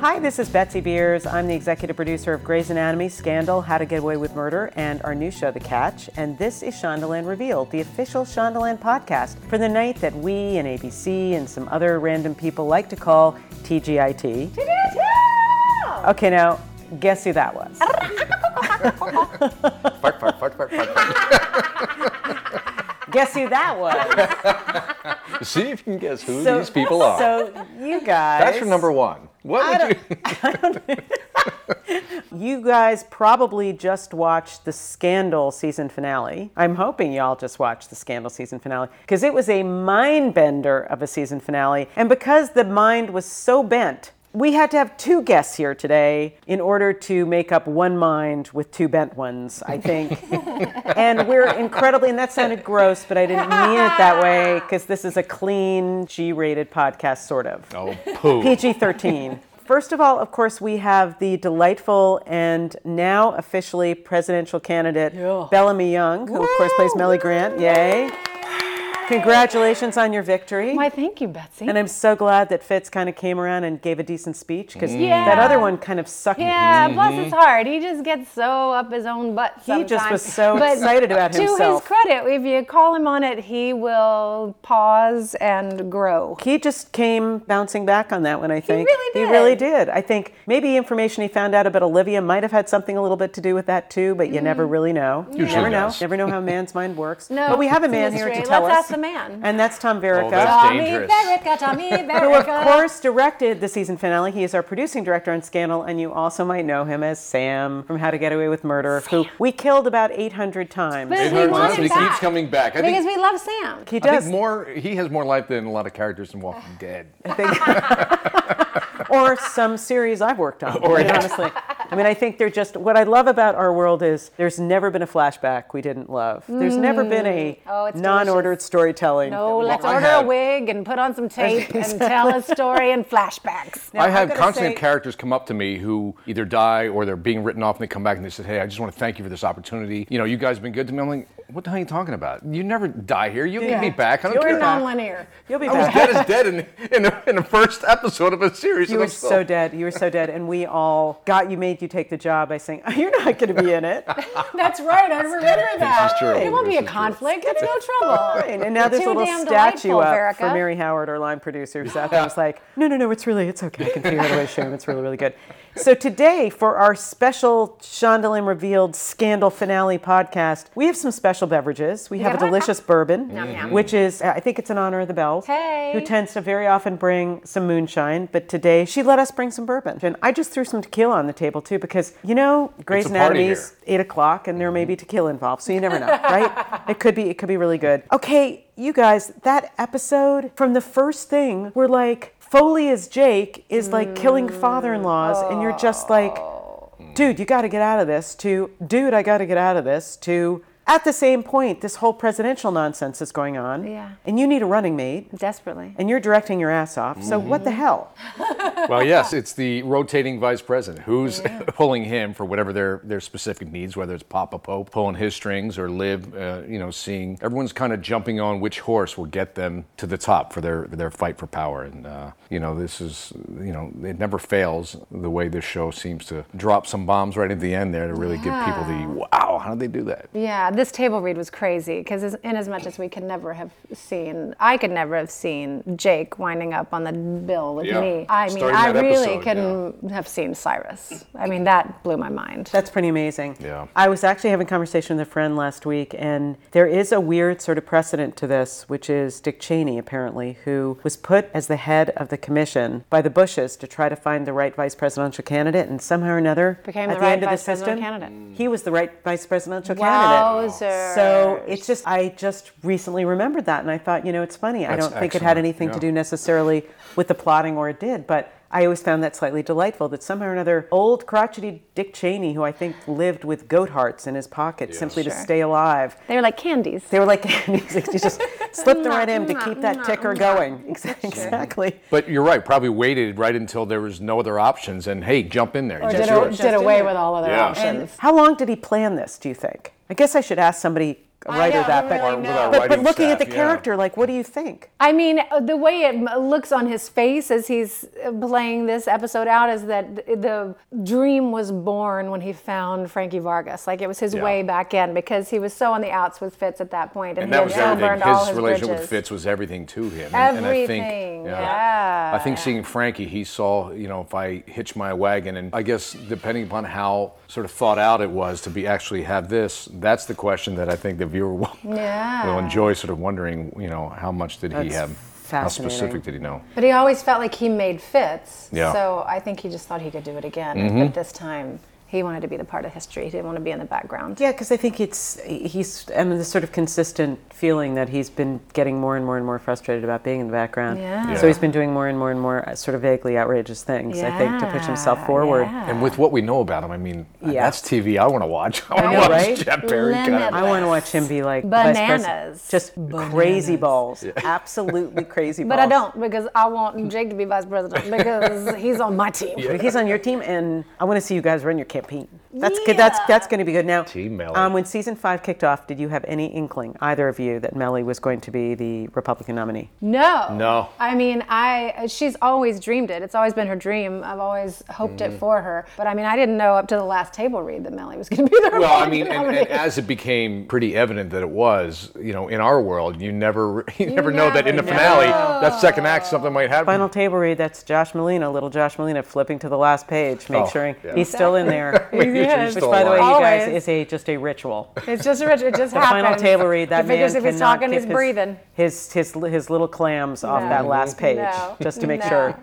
Hi, this is Betsy Beers. I'm the executive producer of Grey's Anatomy, Scandal, How to Get Away with Murder, and our new show, The Catch. And this is Shondaland Revealed, the official Shondaland podcast for the night that we and ABC and some other random people like to call TGIT. TGIT! Okay, now guess who that was? Fart, fart, fart, fart, fart, fart. guess who that was? See if you can guess who So- these people are. So you guys. That's your number one. What would you? You guys probably just watched the Scandal season finale. I'm hoping y'all just watched the Scandal season finale because it was a mind bender of a season finale. And because the mind was so bent, we had to have two guests here today in order to make up one mind with two bent ones, I think. and we're incredibly, and that sounded gross, but I didn't mean it that way because this is a clean, G rated podcast, sort of. Oh, poo. PG 13. First of all, of course, we have the delightful and now officially presidential candidate, Bellamy Young, who, of course, plays Mellie Grant. Yay. Congratulations on your victory. Why, thank you, Betsy. and I'm so glad that Fitz kind of came around and gave a decent speech because Yeah. Mm. that other one kind of sucked. yeah, mm-hmm. bless his heart. He just gets so up his own butt He just was so But excited about himself. to his credit, if you call him on it, he will pause and grow. He just came bouncing back on that one, I think. he really did. He really did. I think maybe information he found out about Olivia might have had something a little bit to do with that too, but you never mm-hmm. really know. You Usually never know. Never know how a man's mind works. No, but we have a man here to tell Let's us. Ask the man. And that's Tom Verica. Oh, that's Tommy dangerous. Verica, Tommy who of course directed the season finale. He is our producing director on Scandal, and you also might know him as Sam from How to Get Away with Murder, who we killed about 800 times. But 800 times, him he keeps coming back. I because think, we love Sam. he I does. think more. He has more life than a lot of characters in Walking Dead. or some series I've worked on. quite honestly, I mean, I think they're just what I love about our world is there's never been a flashback we didn't love. There's never been a mm. Oh, non-ordered storytelling. No, let's I order have- a wig and put on some tape and tell a story in flashbacks. Now, I I'm have gonna constantly say- characters come up to me who either die or they're being written off and they come back and they said, Hey, I just want to thank you for this opportunity. You know, you guys have been good to me. I'm like, What the hell are you talking about? You never die here. You Yeah. can be back. I don't You're care. not- Non-linear. You'll be back. I was back. dead as dead in, in, the, in the first episode of a series. You and were I'm still- so dead. You were so dead, and we all got you. Made you take the job by saying oh, you're not going to be in it. That's right. I remember that. This is true. It won't be a conflict. It's no trouble. Right, and now there's a little damn statue delightful, up for Verica. Mary Howard, our line producer, who's out there. Was like, no, no, no, it's really, it's okay. I can figure out a way to show him. It's really, really good. So today, for our special Shondaland revealed scandal finale podcast, we have some special beverages. We have a a- delicious bourbon, yum. which is, I think it's in honor of the Bells, Hey. who tends to very often bring some moonshine. But today, she let us bring some bourbon, and I just threw some tequila on the table too because you know, Grey's It's a Anatomy's eight o'clock, and there may be mm-hmm. tequila involved, so you never know, right? It could be, it could be really good. Okay, you guys, that episode from the first thing, we're like, Foley as Jake is like killing mm. father-in-laws, and you're just like, oh. dude, you got to get out of this. To dude, I got to get out of this. To at the same point, this whole presidential nonsense is going on, Yeah. and you need a running mate. Desperately. And you're directing your ass off. So what the hell? Well, yes, it's the rotating vice president who's pulling him for whatever their, their specific needs, whether it's Papa Pope pulling his strings or Liv, uh, you know, seeing everyone's kind of jumping on which horse will get them to the top for their their fight for power. And uh, you know, this is you know, it never fails the way this show seems to drop some bombs right at the end there to really give people the wow, how did they do that? Yeah, this table read was crazy because in as much as we could never have seen, I could never have seen Jake winding up on the bill with Yeah. me. I mean, Starting I really episode, couldn't have seen Cyrus. I mean, that blew my mind. That's pretty amazing. Yeah. I was actually having a conversation with a friend last week, and there is a weird sort of precedent to this, which is Dick Cheney, apparently, who was put as the head of the commission by the Bushes to try to find the right vice presidential candidate, and somehow or another, Became at the the, right end of the vice presidential system, candidate. he was the right vice presidential Wowzers. candidate. So it's just, I just recently remembered that, and I thought, you know, it's funny. I don't think it had excellent, anything to do necessarily with the plotting, or it did, but I always found that slightly delightful that somehow or another, old crotchety Dick Cheney, who I think lived with goat hearts in his pocket simply to stay alive, They were like candies. they were like, he just slipped them right in to keep that ticker going. Exa- Exactly. But you're right, probably waited right until there was no other options and hey, jump in there. Or It's did, yours. did away with all other Yeah. options. How long did he plan this, do you think? I guess I should ask somebody a writer that, but, really With know. but, but writing looking at staff, the yeah. character, like, what do you think? I mean, uh, the way it looks on his face as he's uh, playing this episode out is that the dream was born when he found Frankie Vargas. Like it was his Yeah. way back in because he was so on the outs with Fitz at that point, and, And he that had was so everything. burned all His his relationship bridges. with Fitz was everything to him. And- and I Everything, think, yeah. I think seeing Frankie, he saw, you know, if I hitch my wagon, and I guess depending upon how sort of thought out it was to be actually have this, that's the question that I think the viewer will, Yeah. will enjoy, sort of wondering, you know, how much did he have, how specific did he know? But he always felt like he made Fitz. Yeah. Mm-hmm. So I think he just thought he could do it again. But this time, he wanted to be the part of history. He didn't want to be in the background. Yeah, because I think it's he's I mean this sort of consistent feeling that he's been getting more and more and more frustrated about being in the background. Yeah. So he's been doing more and more and more uh, sort of vaguely outrageous things. I think to push himself forward. yeah. And with what we know about him, I mean, Yeah. that's TV I want to watch. I want I to know, watch right? Jeff Perry kind of. I want to watch him be like vice president. Bananas. just crazy balls, absolutely crazy balls. But I don't because I want Jake to be vice president because he's on my team. He's on your team, and I want to see you guys run your campaign. That's good. That's that's going to be good. Now, Team Mellie. um, when season five kicked off, did you have any inkling, either of you, that Mellie was going to be the Republican nominee? No. No. I mean, I she's always dreamed it. It's always been her dream. I've always hoped Mm-hmm. it for her. But I mean, I didn't know up to the last table read that Mellie was going to be the Well, I mean, and, and as it became pretty evident that it was, you know, in our world, you never, you, never know that in the never finale, that second act, something might happen. Final table read. That's Josh Malina, little Josh Malina, flipping to the last page, make Oh, sure yeah. he's still in there. He Which, is. still by the way, you alive. guys, Always. is a just a ritual. It's just a rich. It just The happens. final table read. That he figures man if he's cannot talking, keep he's his, breathing. His his his little clams off No. that last page, No. just to make No. sure.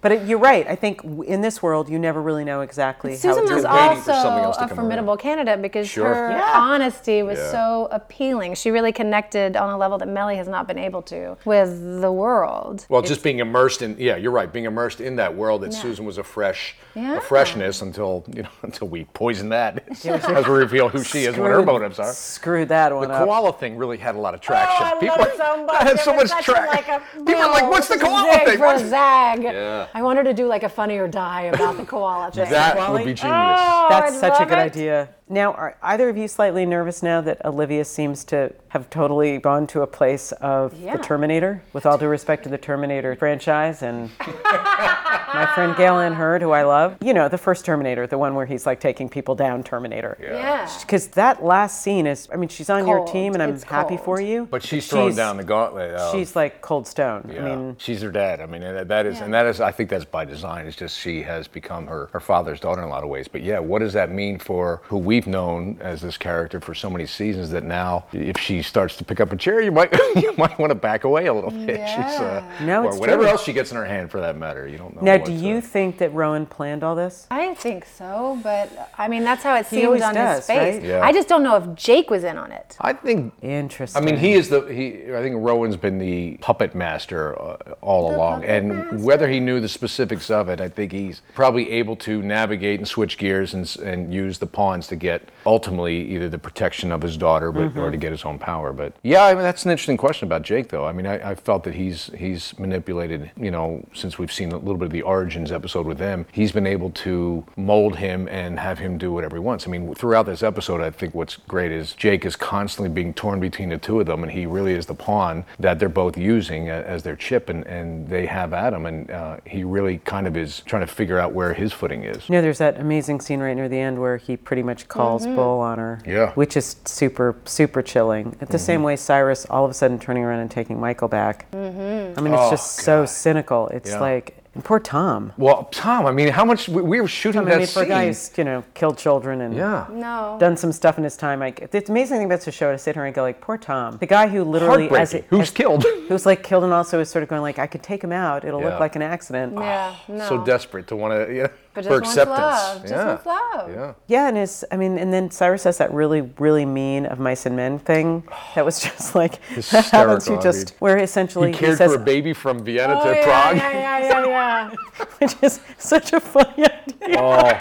But it, you're right. I think w- in this world, you never really know exactly how Susan it's was going waiting for something also else to a come formidable candidate because Sure. her Yeah. honesty was Yeah. so appealing. She really connected on a level that Mellie has not been able to with the world. well, just being immersed in, yeah, you're right, being immersed in that world that Susan was a fresh, Yeah. a freshness until, you know, until we poison that, as we reveal who she is and what her motives are. Screw that one The up. koala thing really had a lot of traction. Oh, I People love it so much. had so much traction. like People are like, "What's the koala zig thing?" For What's-" zag. Yeah. I want her to do like a funny or die about the koala thing. That would be genius. Oh, That's I such a good it. idea. Now, are either of you slightly nervous now that Olivia seems to have totally gone to a place of Yeah. the Terminator? With all due respect to the Terminator franchise and my friend Gale Anne Hurd, who I love. You know, the first Terminator, the one where he's like taking people down Terminator. Yeah. Because that last scene is, I mean, she's on your team and I'm It's happy cold. for you. But she's throwing down the gauntlet. of- She's like cold stone. Yeah. I mean, she's her dad. I mean, and that is, and that is, I think that's by design. It's just she has become her, her father's daughter in a lot of ways. But yeah, what does that mean for who we've known as this character for so many seasons that now, if she starts to pick up a chair, you might, you might want to back away a little bit. She's, uh, No, or it's whatever true. else she gets in her hand for that matter. You don't know. now, what, do you uh, think that Rowan planned all this? I think so, but I mean that's how it seems seemed always on does, his face. right? Yeah. I just don't know if Jake was in on it. I think Interesting. I mean, he is the he. I think Rowan's been the puppet master uh, all along, and master. whether he knew the specifics of it, I think he's probably able to navigate and switch gears and and use the pawns to get get ultimately either the protection of his daughter, but or mm-hmm. to get his own power. But yeah, I mean, that's an interesting question about Jake, though. I mean, I, I felt that he's he's manipulated. You know, since we've seen a little bit of the origins episode with them, he's been able to mold him and have him do whatever he wants. I mean, throughout this episode, I think what's great is Jake is constantly being torn between the two of them, and he really is the pawn that they're both using uh, as their chip, and, and they have at him, and uh, he really kind of is trying to figure out where his footing is. You know, there's that amazing scene right near the end where he pretty much calls mm-hmm. Bull on her. Yeah. Which is super, super chilling. At the mm-hmm. same way, Cyrus all of a sudden turning around and taking Michael back. Mm-hmm. I mean, it's Oh, just so cynical. It's Yeah. like, poor Tom. Well, Tom, I mean, how much we, we were shooting I that mean, for a scene? guy who's, you know, killed children and yeah. No. done some stuff in his time. Like, the amazing thing about the show to sit here and go, like, poor Tom. The guy who literally, as Heartbreaking. it, Who's as- killed? who's like killed and also is sort of going like, I could take him out. It'll Yeah. look like an accident. Yeah. No. So desperate to want to, yeah, But for just wants acceptance. love. Just yeah. wants love. Yeah. Yeah, and his, I mean, and then Cyrus has that really, really mean of mice and men thing that was just like, that happens. You Hysterical, I just, mean, where essentially He he, cared says, for a baby from Vienna Oh, to yeah, Prague. yeah, yeah, yeah, yeah. which is such a funny idea. Oh,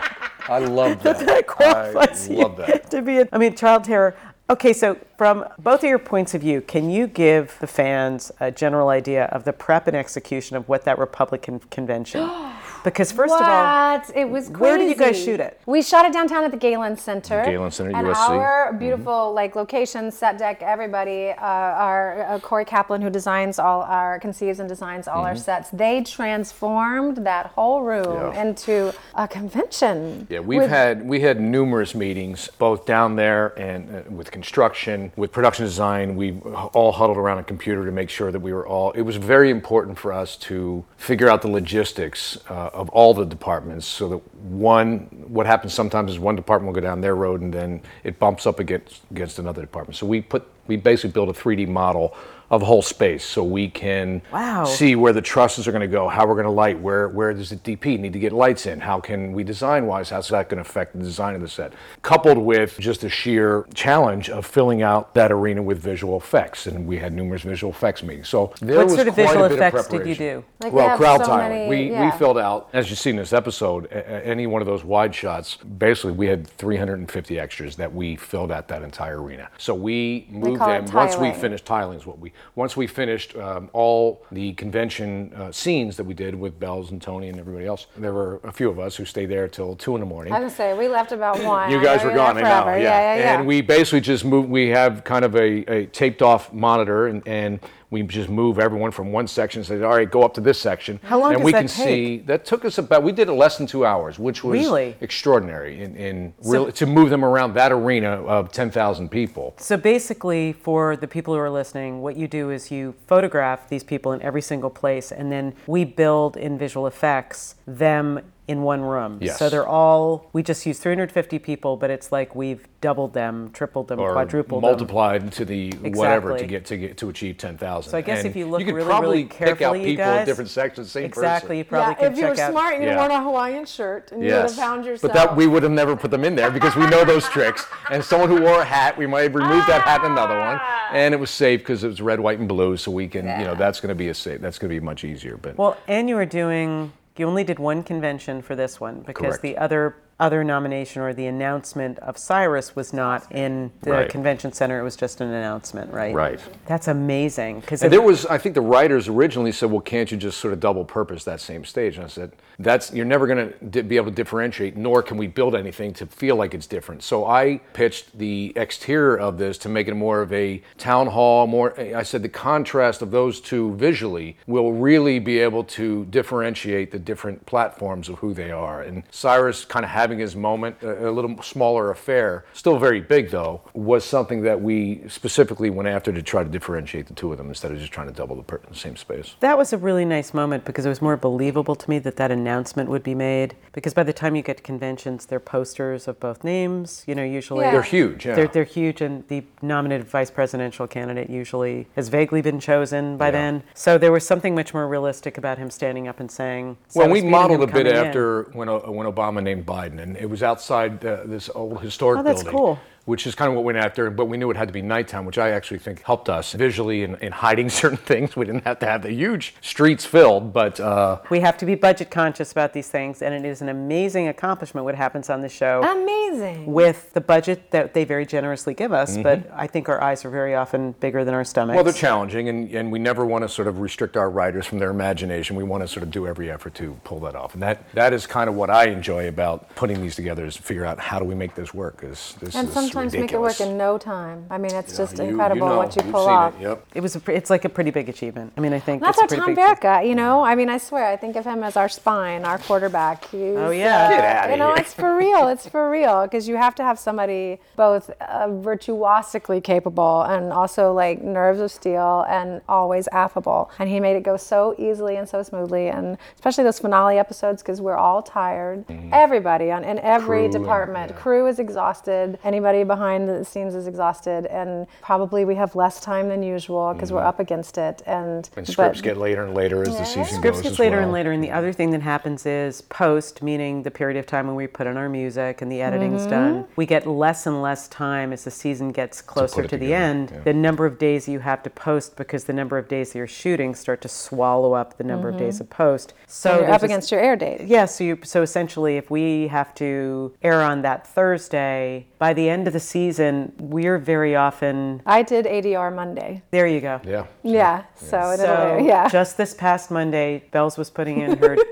I love that. that qualifies I you love that. to be a, I mean, child terror. Okay, so from both of your points of view, can you give the fans a general idea of the prep and execution of what that Republican convention Because first of all, What? It was crazy. Where did you guys shoot it? We shot it downtown at the Galen Center. Galen Center, and USC. our beautiful like location, set deck, everybody, uh, our uh, Corey Kaplan, who designs all our, conceives and designs all our sets, they transformed that whole room Yeah. into a convention. Yeah, we've with- had we had numerous meetings both down there and uh, with construction, with production design. We all huddled around a computer to make sure that we were all. It was very important for us to figure out the logistics uh, of all the departments, so that one, what happens sometimes is one department will go down their road and then it bumps up against against another department. So we put we basically built a 3D model of whole space so we can Wow. see where the trusses are going to go, how we're going to light, where where does the DP need to get lights in, how can we design wise, how's that going to affect the design of the set, coupled with just the sheer challenge of filling out that arena with visual effects, and we had numerous visual effects meetings. So there What was sort of quite a visual bit of effects did you do? Like well, crowd so tiling. we, we filled out, as you see in this episode, a- a- any one of those wide shots, basically we had 350 extras that we filled out that entire arena. So we moved them once we finished tiling is what we once we finished um, all the convention uh, scenes that we did with Bells and Tony and everybody else. There were a few of us who stayed there till two in the morning. I was say we left about one. You guys were gone, I know. Yeah. yeah, yeah, yeah. And we basically just move. We have kind of a, a taped off monitor, and, and we just move everyone from one section. and Say, all right, go up to this section. How long and does we that can take? see that took us about. We did it less than two hours, which was Really? extraordinary. In, in real, to move them around that arena of ten thousand people. So basically, for the people who are listening, what you do is you photograph these people in every single place, and then we build in visual effects them in one room. Yes. So they're all, we just use 350 people, but it's like we've doubled them, tripled them, Or quadrupled them. multiplied to the whatever to get to get to achieve ten thousand. So I guess if you look really carefully. you could really, probably really pick out carefully, you people in guys- different sections, same Exactly, you person. probably yeah, if you were check out. smart, you'd Yeah. have worn a Hawaiian shirt and you would have found yourself. But that we would have never put them in there because we know those tricks. And someone who wore a hat, we might have removed that hat and another one, ah. and it was safe because it was red, white, and blue. So we can, you know, that's going to be a safe. That's going to be much easier. But Well, and you were doing, you only did one convention for this one because Correct. the other other nomination or the announcement of Cyrus was not in the Right. convention center. It was just an announcement, right? Right. That's amazing because there was, I think the writers originally said, well, can't you just sort of double purpose that same stage? And I said, that's, you're never going to di- be able to differentiate, nor can we build anything to feel like it's different. So I pitched the exterior of this to make it more of a town hall, more, I said the contrast of those two visually will really be able to differentiate the different platforms of who they are. And Cyrus kind of having his moment, a, a little smaller affair, still very big though, was something that we specifically went after to try to differentiate the two of them instead of just trying to double the, per- the same space. That was a really nice moment because it was more believable to me that that announcement would be made. Because by the time you get to conventions, they're posters of both names. You know, usually Yeah. They're huge, yeah. They're, they're huge, and the nominated vice presidential candidate usually has vaguely been chosen by Yeah. then. So there was something much more realistic about him standing up and saying. Well, "So I we modeled a bit coming in." after when, when Obama named Biden, and it was outside uh, this old historic Oh, that's building. cool. Which is kind of what we went after, but we knew it had to be nighttime, which I actually think helped us visually in, in hiding certain things. We didn't have to have the huge streets filled, but uh, We have to be budget conscious about these things, and it is an amazing accomplishment what happens on the show. Amazing. with the budget that they very generously give us, but I think our eyes are very often bigger than our stomachs. Mm-hmm. Well, they're challenging, and, and we never want to sort of restrict our writers from their imagination. We want to sort of do every effort to pull that off, and that that is kind of what I enjoy about putting these together is figure out how do we make this work? Because this and is sometimes make it work in no time. I mean, it's just You- you incredible know, what you pull off. It. Yep. It was a, it's like a pretty big achievement. I mean, I think That's it's our a Tom big Verica, you know. I mean, I swear, I think of him as our spine, our quarterback. He's, Oh, yeah. Get outta You know, here. it's for real. It's for real because you have to have somebody both uh, virtuosically capable and also like nerves of steel and always affable. And he made it go so easily and so smoothly, and especially those finale episodes because we're all tired. Everybody on in every. Crew department, yeah. crew is exhausted. Anybody behind the scenes is exhausted, and probably we have less time than usual because we're up against it. And, Mm-hmm. And but- scripts get later and later as the season Scripts goes. gets as later well. and later, and the other thing that happens is post, meaning the period of time when we put in our music and the editing's Mm-hmm. done. We get less and less time as the season gets closer it to, the end. yeah. The number of days you have to post because the number of days that you're shooting start to swallow up the number of days of post. So Mm-hmm. you're up this- against your air date. Yeah, so you, so essentially, if we have to air on that Thursday, by the end of the season, we're very often I did ADR Monday. there. You go. Yeah. Yeah. So, it'll- So yeah. just this past Monday, Bells was putting in her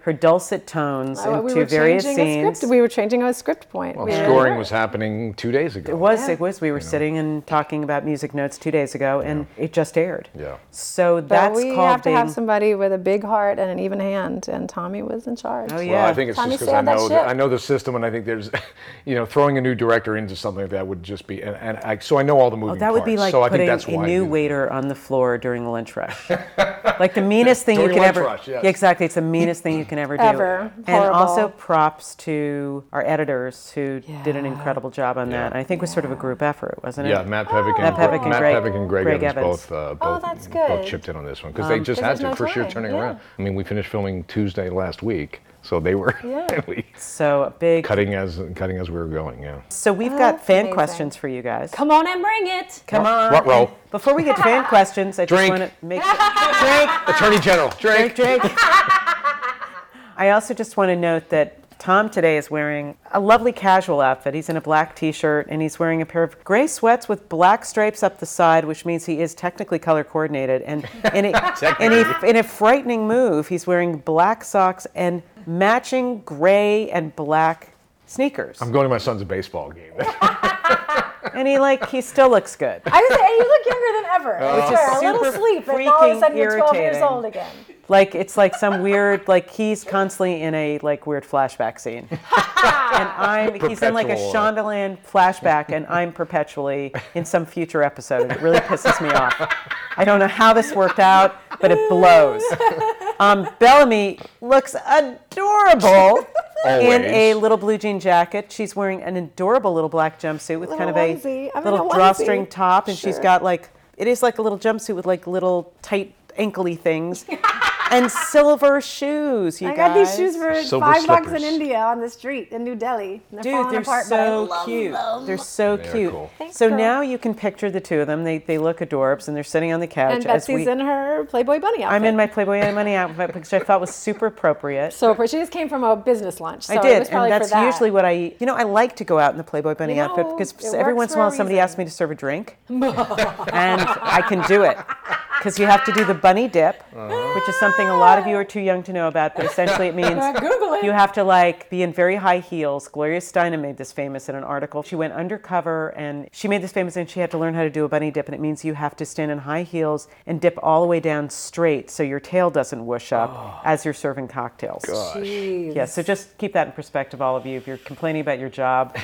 her dulcet tones Uh, into were various scenes. We were changing a script point. Well, We were- scoring was happening two days ago. It was. It was. We were sitting and talking about music notes two days ago, and it just aired. Yeah. So that's But that's we called have to being. have somebody with a big heart and an even hand, and Tommy was in charge. Oh, yeah. Well, I think it's Tommy just because I sailed that know. I know the system, and I think there's, you know, throwing a new director into something that would just be, and, and I, so I know all the moving Oh, that would be like so I putting think that's a why I new do- waiter on the floor during the lunch rush. like the meanest thing you During can lunch ever. rush, yes. Yeah, exactly. It's the meanest thing you can ever do. Ever. And also props to our editors who did an incredible job on that. Yeah. I think it was sort of a group effort, wasn't it? Yeah, Matt Pevick and, Matt Pevick and Matt Greg- Pevick and Greg, Greg Evans, Evans. both uh, Oh, both that's both chipped in on this one because they just had to no for sure turning yeah. around. I mean, we finished filming Tuesday last week, so they were Yeah. we So big. cutting as cutting as we were going. Yeah. So we've Oh, got fan amazing. questions for you guys. Come on and bring it. Come on. What row? Before we get to fan questions, I just want to make drink. Attorney General, Drake. Drake, Drake. I also just want to note that Tom today is wearing a lovely casual outfit. He's in a black t-shirt and he's wearing a pair of gray sweats with black stripes up the side, which means he is technically color coordinated. And in a, in a, in a frightening move, he's wearing black socks and matching gray and black sneakers. I'm going to my son's baseball game. And he like he still looks good. I was saying, you look younger than ever. Oh. Which is a little super sleep, and all of a freaking sudden you're 12 years irritating. old again. Like it's like some weird like he's constantly in a like weird flashback scene. and I'm he's in like a Shondaland flashback and I'm perpetually in some future episode and it really pisses me off. I don't know how this worked out, but it blows. Um, Bellamy looks adorable in a little blue jean jacket. She's wearing an adorable little black jumpsuit with kind of a onesie. I'm little a drawstring top, and she's got like it is like a little jumpsuit with like little tight ankly things and silver shoes. You I got these shoes for Silver five bucks in slippers. India on the street in New Delhi. They're Dude, falling they're apart, but I so love cute. them. They're so They're cute. cool. Thanks, so girl. now you can picture the two of them. They, they look adorbs and they're sitting on the couch And as Betsy's we. in her Playboy bunny outfit. I'm in my Playboy and Money outfit, which I thought was super appropriate. So she just came from a business lunch. So I It did, was probably and that's for that. usually what I. Eat. You know, I like to go out in the Playboy Bunny You outfit know, because it every works once in for a a while somebody reason. asks me to serve a drink, and I can do it because you have to do the bunny dip, which is something a lot of you are too young to know about. But essentially, it means it. you have to like be in very high heels. Gloria Steinem made this famous in an article. She went undercover and she made this famous, and she had to learn how to do a bunny dip, and it means you have to stand in high heels and dip all the way down straight so your tail doesn't whoosh up oh. as you're serving cocktails. Jeez. Yeah, so just keep that in perspective, all of you. If you're complaining about your job,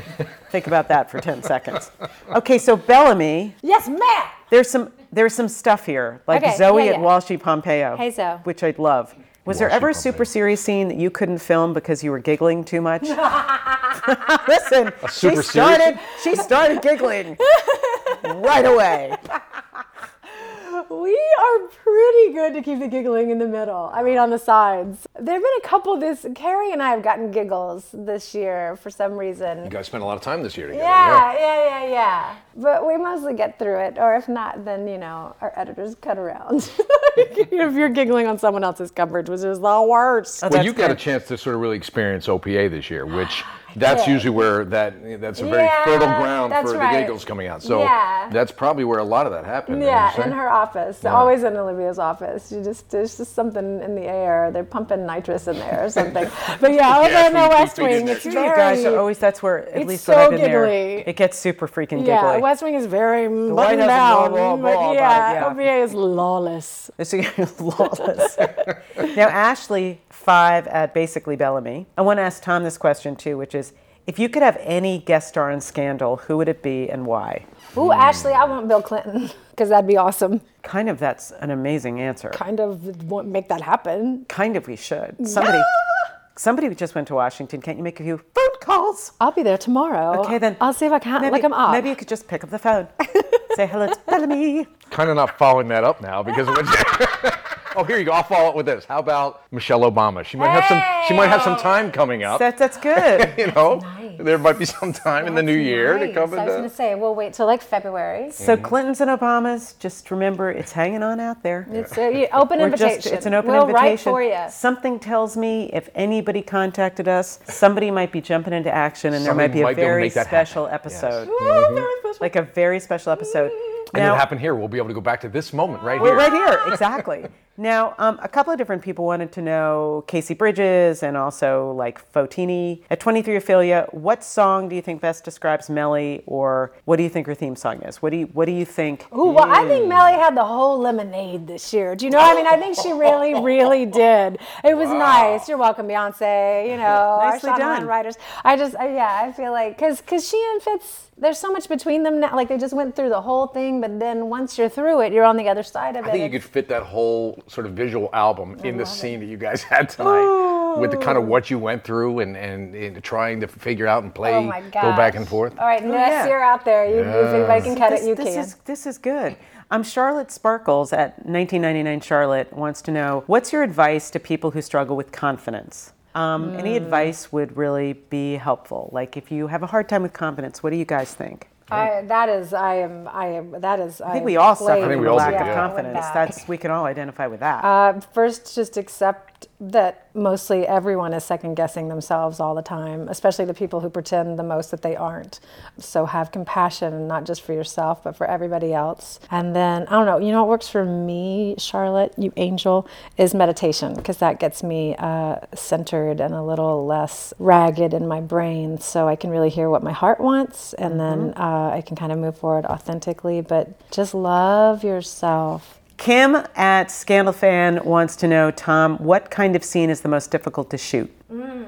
think about that for 10 seconds. Okay, so Bellamy, Yes, ma'am. there's some there's some stuff here, like Okay, Zoe yeah, at yeah. Walshy Pompeo, Hey, Zoe. which I'd love. Was there Walshy ever a Pompeo. super serious scene that you couldn't film because you were giggling too much? Listen, she super serious started she started giggling right away. We are pretty good to keep the giggling in the middle. I mean, on the sides. There have been a couple this. Carrie and I have gotten giggles this year for some reason. You guys spent a lot of time this year together. Yeah, yeah, yeah, yeah. But we mostly get through it, or if not, then you know our editors cut around. if you're giggling on someone else's coverage, which is the worst. Well, That's you got a chance to sort of really experience OPA this year, which that's did. usually where that that's a very Yeah, fertile ground for right. the giggles coming out. So Yeah. that's probably where a lot of that happened. Yeah, wouldn't in her office. Always in Olivia's office. You just there's just something in the air. They're pumping nitrous in there or something. But yeah, over Yes, in the we- we West Wing, there. it's You very. guys are always that's where at least when so I've been there, giggly. it gets super freaking yeah. West Wing is very White buttoned House is blah, down. blah, but blah, but yeah, yeah. OPA is lawless. It's lawless. now, Ashley, five at basically Bellamy. I want to ask Tom this question too, which is if you could have any guest star in Scandal, who would it be and why? Ooh, Ashley, I want Bill Clinton because that'd be awesome. Kind of that's an amazing answer. Kind of want make that happen. Kind of we should. Somebody somebody just went to Washington. Can't you make a few phone calls? I'll be there tomorrow. Okay, then. I'll see if I can maybe, look him up. Maybe you could just pick up the phone. Say hello to Bellamy. kind of not following that up now because of what Oh, here you go. I'll follow up with this. How about Michelle Obama? She might have some. She might have some time coming up. That, that's good. you know, nice. there might be some time in the new year to come. I was gonna say we'll wait till like February. So mm-hmm. Clintons and Obamas, just remember it's hanging on out there. It's an open We're invitation. just, it's an open we'll invitation. write for you. Something tells me if anybody contacted us, somebody might be jumping into action and there might be a might be very make that special happen. Episode. Ooh, very special. Like a very special episode. And Now- it happened here. We'll be able to go back to this moment right We're here. right here, exactly. Now, um, a couple of different people wanted to know Casey Bridges and also like Fotini. At 23 Ophelia, what song do you think best describes Mellie, or what do you think her theme song is? What do you What do you think? Ooh, well, I think Mellie had the whole lemonade this year. Do you know? what I mean, I think she really, really did. It was nice. You're welcome, Beyonce. You know, Nicely done. Writers. I just, I, yeah, I feel like because because she and Fitz, there's so much between them now. Like they just went through the whole thing, but then once you're through it, you're on the other side of it. I think you could fit that whole sort of visual album in the scene that you guys had tonight, with the kind of what you went through and, and, and trying to figure out and play, Oh go back and forth. All right, next yeah. year out there, you, if anybody can cut this, it, you this can. Is, this is good. Um, Charlotte Sparkles at 1999 Charlotte wants to know what's your advice to people who struggle with confidence? Um, Any Hmm. advice would really be helpful. Like if you have a hard time with confidence, what do you guys think? I, that is, I am, I am, that is. I think we all suffer I think from we a all lack do, of yeah. confidence. That's we can all identify with that. Uh, first, just accept that mostly everyone is second guessing themselves all the time, especially the people who pretend the most that they aren't. So have compassion, not just for yourself, but for everybody else. And then, I don't know, you know what works for me, Charlotte, you angel, is meditation, because that gets me uh, centered and a little less ragged in my brain so I can really hear what my heart wants and then uh, I can kind of move forward authentically. But just love yourself. Kim at Scandal Fan wants to know, Tom, what kind of scene is the most difficult to shoot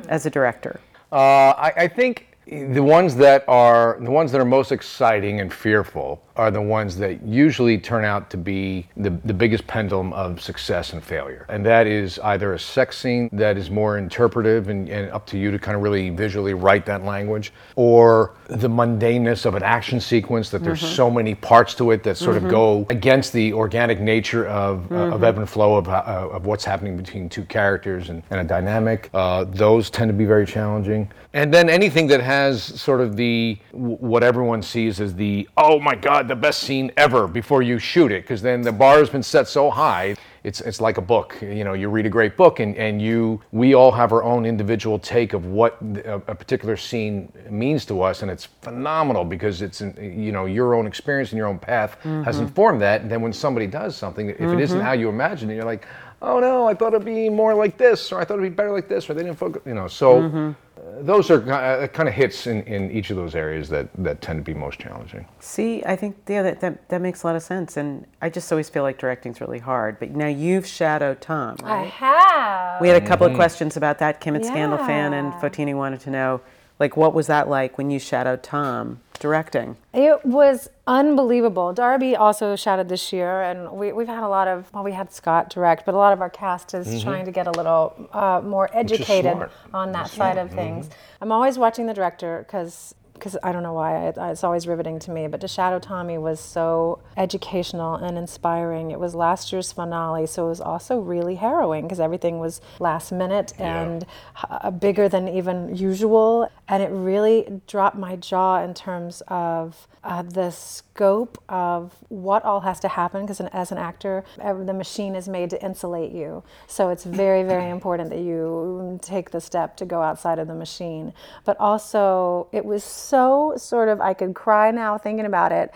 as a director? Uh, I, I think the ones that are the ones that are most exciting and fearful are the ones that usually turn out to be the, the biggest pendulum of success and failure. And that is either a sex scene that is more interpretive and, and up to you to kind of really visually write that language, or the mundaneness of an action sequence that there's so many parts to it that sort of go against the organic nature of, uh, of ebb and flow of, uh, of what's happening between two characters and, and a dynamic. Uh, those tend to be very challenging. And then anything that has sort of the what everyone sees as the oh my god the best scene ever before you shoot it because then the bar has been set so high it's it's like a book. You know you read a great book and, and you we all have our own individual take of what a, a particular scene means to us and it's phenomenal because it's you know your own experience and your own path has mm-hmm. informed that. And then when somebody does something if it isn't mm-hmm. how you imagine it you're like oh no i thought it'd be more like this or i thought it'd be better like this or they didn't focus you know so those are uh, kind of hits in, in each of those areas that, that tend to be most challenging. See, I think yeah, that, that that makes a lot of sense, and I just always feel like directing's really hard. But now you've shadowed Tom, I have. We had a couple of questions about that. Kim at Scandal Fan and Fotini wanted to know, like, what was that like when you shadowed Tom directing? It was unbelievable. Darby also shadowed this year, and we, we've had a lot of, well, we had Scott direct, but a lot of our cast is trying to get a little uh, more Mm-hmm. educated on that That's side smart. of things. I'm always watching the director because. Because I don't know why, it, it's always riveting to me. But to shadow Tommy was so educational and inspiring. It was last year's finale, so it was also really harrowing because everything was last minute and uh, bigger than even usual. And it really dropped my jaw in terms of uh, the scope of what all has to happen because as an actor the machine is made to insulate you. So it's very very important that you take the step to go outside of the machine. But also it was so sort of i could cry now thinking about it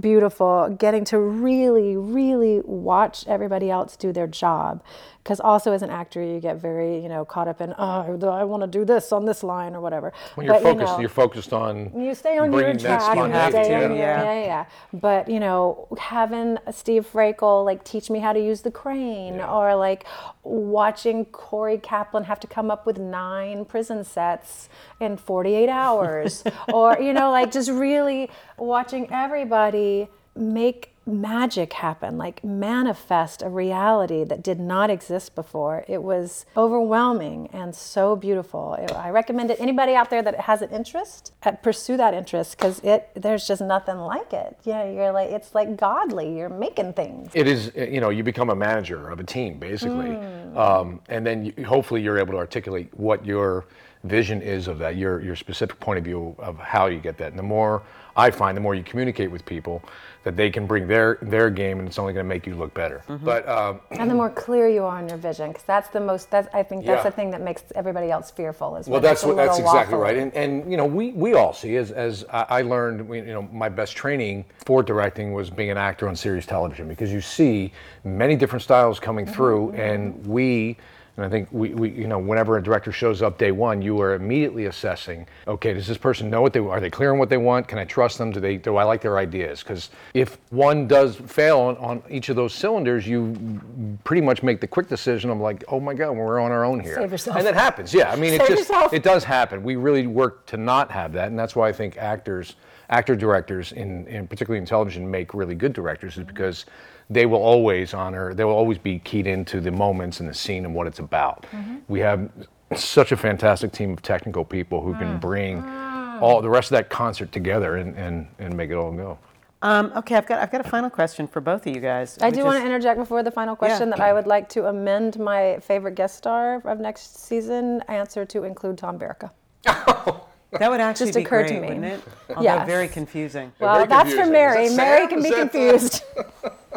beautiful getting to really really watch everybody else do their job because also as an actor you get very you know caught up in oh i want to do this on this line or whatever When you're But, you focused, know, you are focused on you stay on your track you spontaneity, stay on your, yeah. yeah. yeah, But you know, having Steve Frakel like teach me how to use the crane, or like watching Corey Kaplan have to come up with nine prison sets in 48 hours, or you know, like just really watching everybody make magic happen, like manifest a reality that did not exist before. It was overwhelming and so beautiful. It- I recommend it. Anybody out there that has an interest, uh, pursue that interest because it there's just nothing like it. Yeah, you're like it's like godly. You're making things. it is you know you become a manager of a team basically Mm. um, and then you, hopefully you're able to articulate what your vision is of that your your specific point of view of how you get that and the more I find the more you communicate with people, that they can bring their their game, and it's only going to make you look better. Mm-hmm. But um, And the more clear you are in your vision, because that's the most. That's I think that's Yeah. the thing that makes everybody else fearful. Is Well, when that's what, that's little exactly waffly. right, and and you know we we all see as as I I learned, you know, my best training for directing was being an actor on series television because you see many different styles coming through, and we. And I think we, we, you know, whenever a director shows up day one, you are immediately assessing. Okay, does this person know what they are? They clear on what they want? Can I trust them? Do they? Do I like their ideas? Because if one does fail on, on each of those cylinders, you pretty much make the quick decision of like, oh my God, we're on our own here. Save yourself. And that happens. Yeah, I mean, it just yourself. it does happen. We really work to not have that, and that's why I think actors, actor directors, in, in particularly in television, make really good directors, is because they will always honor, they will always be keyed into the moments and the scene and what it's about. Mm-hmm. We have such a fantastic team of technical people who can mm. bring mm. all the rest of that concert together and, and, and make it all go. Um, okay, I've got I've got a final question for both of you guys. I which do want to interject before the final question that I would like to amend my favorite guest star of next season answer to include Tom Verica. That would actually just be occurred great, to me. wouldn't it? Although Yes. very confusing. Well, very that's for. Mary. That Mary can be confused.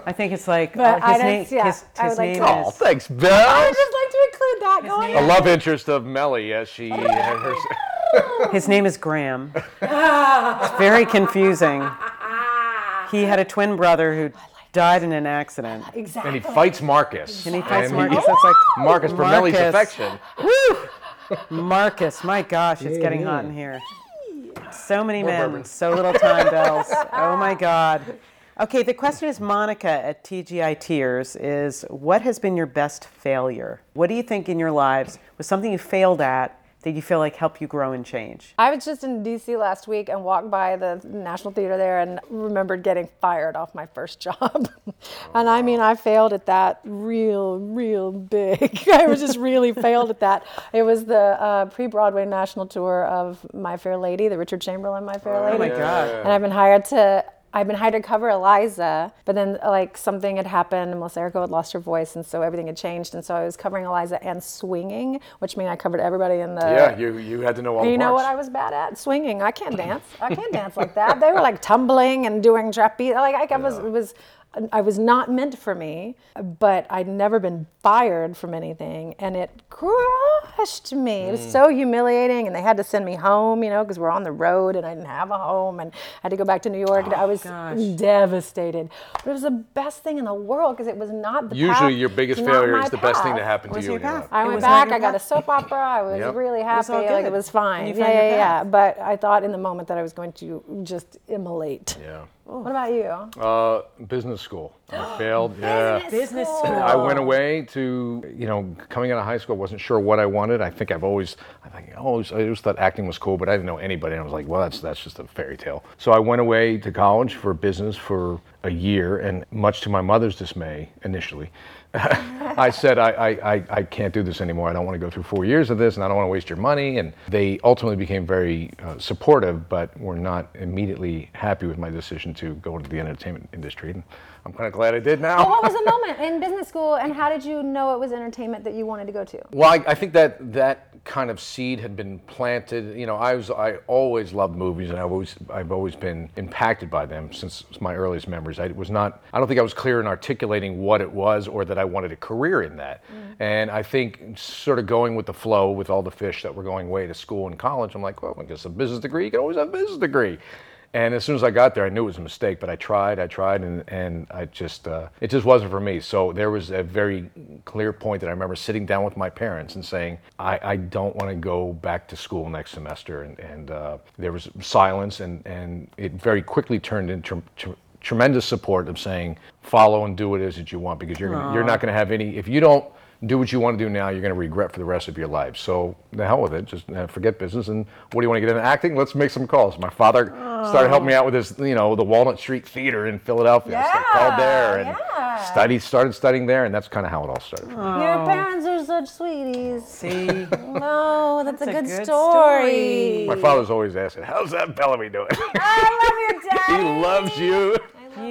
I think it's like But oh, I his don't- name. yeah, his I would his like name to- Oh, is. thanks, I Belle. would just like to include that going A love interest of Mellie, as she had her. His name is Graham. Ah. it's very confusing. He had a twin brother who died in an accident, Exactly. And he fights Marcus. and he fights And Marcus. It's like Marcus for Mellie's Marcus. affection. Marcus. My gosh, it's getting hot in here. So many men, bourbon. so little time, Bells. Oh my God. Okay, the question is Monica at TGI Tears is what has been your best failure? What do you think in your lives was something you failed at that you feel like helped you grow and change? I was just in DC last week and walked by the National Theater there and remembered getting fired off my first job. and I mean, I failed at that real, real big. I was just really failed at that. It was the uh, pre Broadway national tour of My Fair Lady, the Richard Chamberlain My Fair Lady. Oh my God. And I've been hired to. I've been hired to cover Eliza, but then like something had happened, and Melissa Errico had lost her voice, and so everything had changed, and so I was covering Eliza and swinging, which meant I covered everybody in the Yeah, you you had to know all you know what I was bad at? Swinging. I can't dance. I can't dance like that. They were like tumbling and doing trapeze. Like I, I was, it was, I was not meant for me. But I'd never been fired from anything, and it crushed me. It was Mm. so humiliating, and they had to send me home, you know, because we're on the road, and I didn't have a home, and I had to go back to New York. and I was gosh. devastated. But it was the best thing in the world because it was not the Usually, path- your biggest failure is the best thing path. to happen to you. your in your path. life. I went back. your I got a soap opera. I was Yep. really happy. all Like it was fine. Yeah, yeah, yeah. But I thought in the moment that I was going to just immolate. Yeah. What about you? Uh, business school. I failed. Yeah. Business school. I went away to, you know, coming out of high school, wasn't sure what I wanted. I think I've always, I think I always, I always thought acting was cool, but I didn't know anybody. And I was like, well, that's that's just a fairy tale. So I went away to college for business for a year, and much to my mother's dismay, initially, I said, I, I, I, I can't do this anymore. I don't want to go through four years of this, and I don't want to waste your money. And they ultimately became very uh, supportive, but were not immediately happy with my decision to go into the entertainment industry. And I'm kind of glad I did now. Well, what was the moment in business school, and how did you know it was entertainment that you wanted to go to? Well, I, I think that that kind of seed had been planted. You know, I was I always loved movies, and I've always I've always been impacted by them since my earliest memories. I was not. I don't think I was clear in articulating what it was, or that I wanted a career in that. And I think sort of going with the flow with all the fish that were going away to school and college. I'm like, well, I guess a business degree. You can always have a business degree. And as soon as I got there, I knew it was a mistake, but I tried, I tried, and, and I just, uh, it just wasn't for me. So there was a very clear point that I remember sitting down with my parents and saying, I, I don't want to go back to school next semester. And, and uh, there was silence, and, and it very quickly turned into tr- tremendous support of saying, follow and do what it is that you want, because you're, gonna, you're not going to have any, if you don't do what you want to do now, you're going to regret for the rest of your life. So the hell with it. Just uh, forget business. And what do you want to get into acting? Let's make some calls. My father started helping me out with this, you know, the Walnut Street Theater in Philadelphia. so I called there and yeah. studied, started studying there, and that's kind of how it all started. Your parents are such sweeties. See, No, that's, That's a a good, good story. My father's always asking, "How's that Bellamy doing?" I love your dad. he loves you.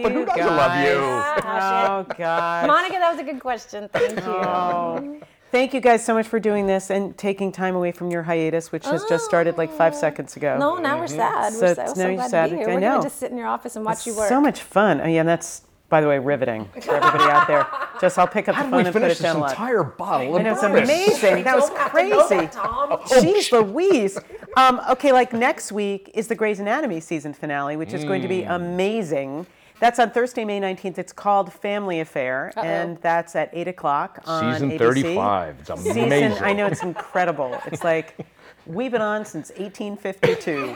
But who doesn't love you? Oh God. Monica, that was a good question. Thank you. Oh. thank you guys so much for doing this and taking time away from your hiatus, which has just started like five seconds ago. No, now we're sad. So we're it's- so, now so you're glad sad. to be here. I We're know. gonna just sit in your office and watch you work. So much fun. Oh, yeah, and that's, by the way, riveting for everybody out there. Just I'll pick up the How did phone we and put finish it this down a lot. entire bottle I of know it's amazing. That was don't have to know crazy. that, Tom. Jeez Louise. Um, okay, like next week is the Grey's Anatomy season finale, which is going to be Mm. amazing. That's on Thursday, May 19th. It's called Family Affair, and that's at 8 o'clock on Season ABC. 35. It's Season, amazing. I know, it's incredible. It's like, we've been on since 1852.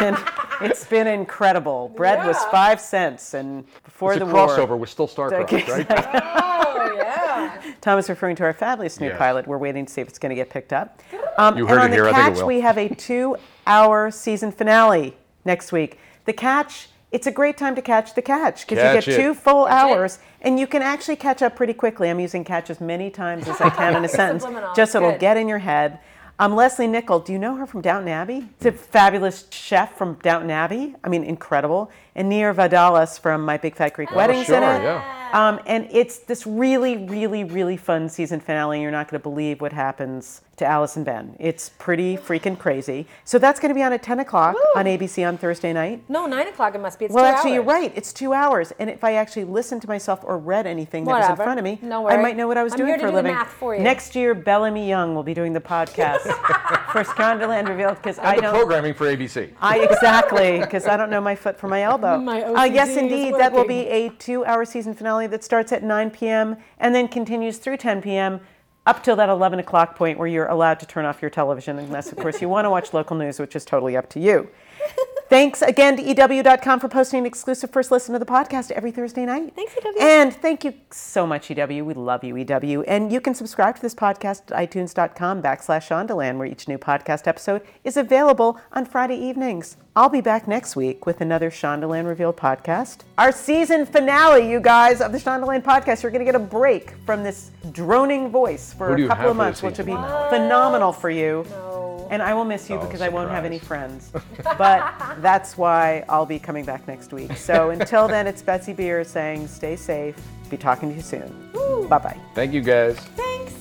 and it's been incredible. Bread was five cents, and before It's a the war. crossover with still Starcraft, right? Oh yeah. Tom is referring to our fabulous new Yes. pilot. We're waiting to see if it's going to get picked up. Um, You and heard on it the here. I think it Catch, will. we have a two-hour season finale next week. The Catch. It's a great time to catch the catch because you get it. two full Catch it. hours and you can actually catch up pretty quickly. I'm using catch as many times as I can in a sentence, Subliminal. just so it'll Good. get in your head. Um, Lesley Nicol, do you know her from Downton Abbey? It's a fabulous chef from Downton Abbey. I mean, incredible. And Nia Vardalos from My Big Fat Greek Wedding's in Oh, sure, it. yeah. Um, and it's this really, really, really fun season finale. You're not going to believe what happens to Alice and Ben. It's pretty freaking crazy. So that's going to be on at 10 o'clock on ABC on Thursday night. No, nine o'clock. It must be. It's Well, actually, you're right. It's two hours. And if I actually listened to myself or read anything that was in front of me, No I might know what I was I'm doing here to for a do the living. math for you. Next year, Bellamy Young will be doing the podcast for Shondaland Revealed because I And the don't. programming for ABC. I exactly because I don't know my foot from my elbow. My uh, yes, OCD indeed, that will be a two-hour season finale that starts at 9 p.m. and then continues through 10 p.m. up till that 11 o'clock point where you're allowed to turn off your television, unless of course you want to watch local news, which is totally up to you. Thanks again to EW.com for posting an exclusive first listen to the podcast every Thursday night. Thanks, EW. And thank you so much, EW. We love you, EW. And you can subscribe to this podcast at itunes.com backslash Shondaland, where each new podcast episode is available on Friday evenings. I'll be back next week with another Shondaland Revealed podcast. Our season finale, you guys, of the Shondaland podcast. You're going to get a break from this droning voice for a couple of months, which will be season finale? phenomenal for you. No. And I will miss you Oh, because I won't have any friends. But that's why I'll be coming back next week. So until then, it's Betsy Beers saying stay safe. Be talking to you soon. Bye bye. Thank you, guys. Thanks.